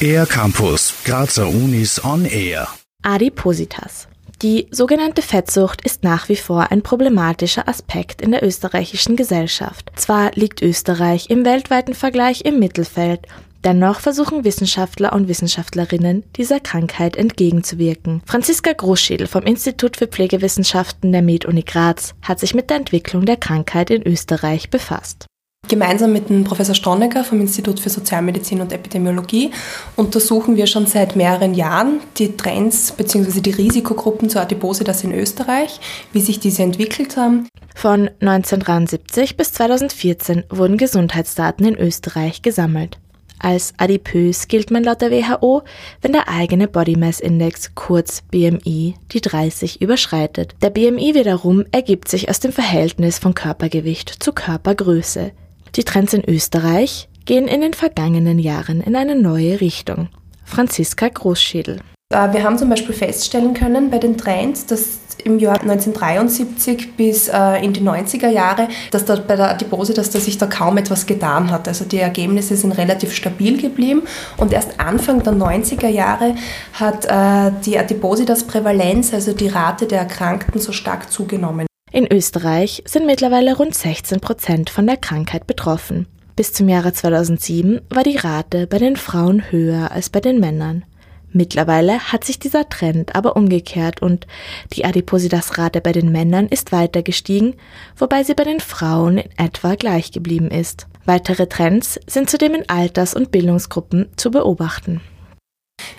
Air Campus, Grazer Unis on Air. Adipositas. Die sogenannte Fettsucht ist nach wie vor ein problematischer Aspekt in der österreichischen Gesellschaft. Zwar liegt Österreich im weltweiten Vergleich im Mittelfeld, dennoch versuchen Wissenschaftler und Wissenschaftlerinnen, dieser Krankheit entgegenzuwirken. Franziska Großschädel vom Institut für Pflegewissenschaften der Med-Uni Graz hat sich mit der Entwicklung der Krankheit in Österreich befasst. Gemeinsam mit dem Professor Stronecker vom Institut für Sozialmedizin und Epidemiologie untersuchen wir schon seit mehreren Jahren die Trends bzw. die Risikogruppen zur Adipositas in Österreich, wie sich diese entwickelt haben. Von 1973 bis 2014 wurden Gesundheitsdaten in Österreich gesammelt. Als adipös gilt man laut der WHO, wenn der eigene Body Mass Index, kurz BMI, die 30 überschreitet. Der BMI wiederum ergibt sich aus dem Verhältnis von Körpergewicht zu Körpergröße. Die Trends in Österreich gehen in den vergangenen Jahren in eine neue Richtung. Franziska Großschädel. Äh, wir haben zum Beispiel feststellen können bei den Trends, dass im Jahr 1973 bis äh, in die 90er Jahre, dass da bei der Adipose, dass da sich da kaum etwas getan hat. Also die Ergebnisse sind relativ stabil geblieben und erst Anfang der 90er Jahre hat äh, die Adipositas-Prävalenz, also die Rate der Erkrankten, so stark zugenommen. In Österreich sind mittlerweile rund 16 Prozent von der Krankheit betroffen. Bis zum Jahre 2007 war die Rate bei den Frauen höher als bei den Männern. Mittlerweile hat sich dieser Trend aber umgekehrt und die Adipositas-Rate bei den Männern ist weiter gestiegen, wobei sie bei den Frauen in etwa gleich geblieben ist. Weitere Trends sind zudem in Alters- und Bildungsgruppen zu beobachten.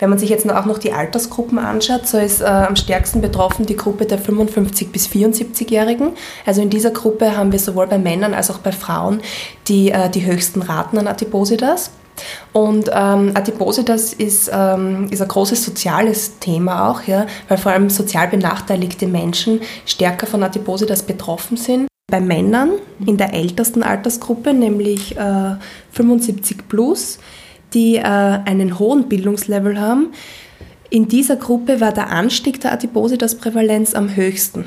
Wenn man sich jetzt auch noch die Altersgruppen anschaut, so ist äh, am stärksten betroffen die Gruppe der 55 bis 74-Jährigen. Also in dieser Gruppe haben wir sowohl bei Männern als auch bei Frauen die, äh, die höchsten Raten an Adipositas. Und ähm, Adipositas ist, ähm, ist ein großes soziales Thema auch, ja, weil vor allem sozial benachteiligte Menschen stärker von Adipositas betroffen sind. Bei Männern in der ältesten Altersgruppe, nämlich äh, 75 plus, die äh, einen hohen Bildungslevel haben. In dieser Gruppe war der Anstieg der Adipositas-Prävalenz am höchsten.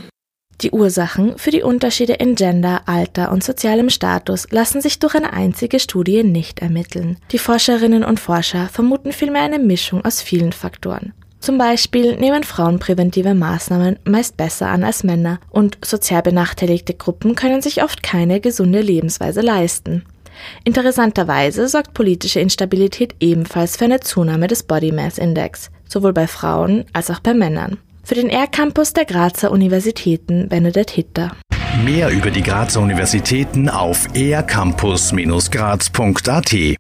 Die Ursachen für die Unterschiede in Gender, Alter und sozialem Status lassen sich durch eine einzige Studie nicht ermitteln. Die Forscherinnen und Forscher vermuten vielmehr eine Mischung aus vielen Faktoren. Zum Beispiel nehmen Frauen präventive Maßnahmen meist besser an als Männer und sozial benachteiligte Gruppen können sich oft keine gesunde Lebensweise leisten. Interessanterweise sorgt politische Instabilität ebenfalls für eine Zunahme des Body Mass Index, sowohl bei Frauen als auch bei Männern. Für den R-Campus der Grazer Universitäten Benedikt Hitter. Mehr über die Grazer Universitäten auf ercampus-graz.at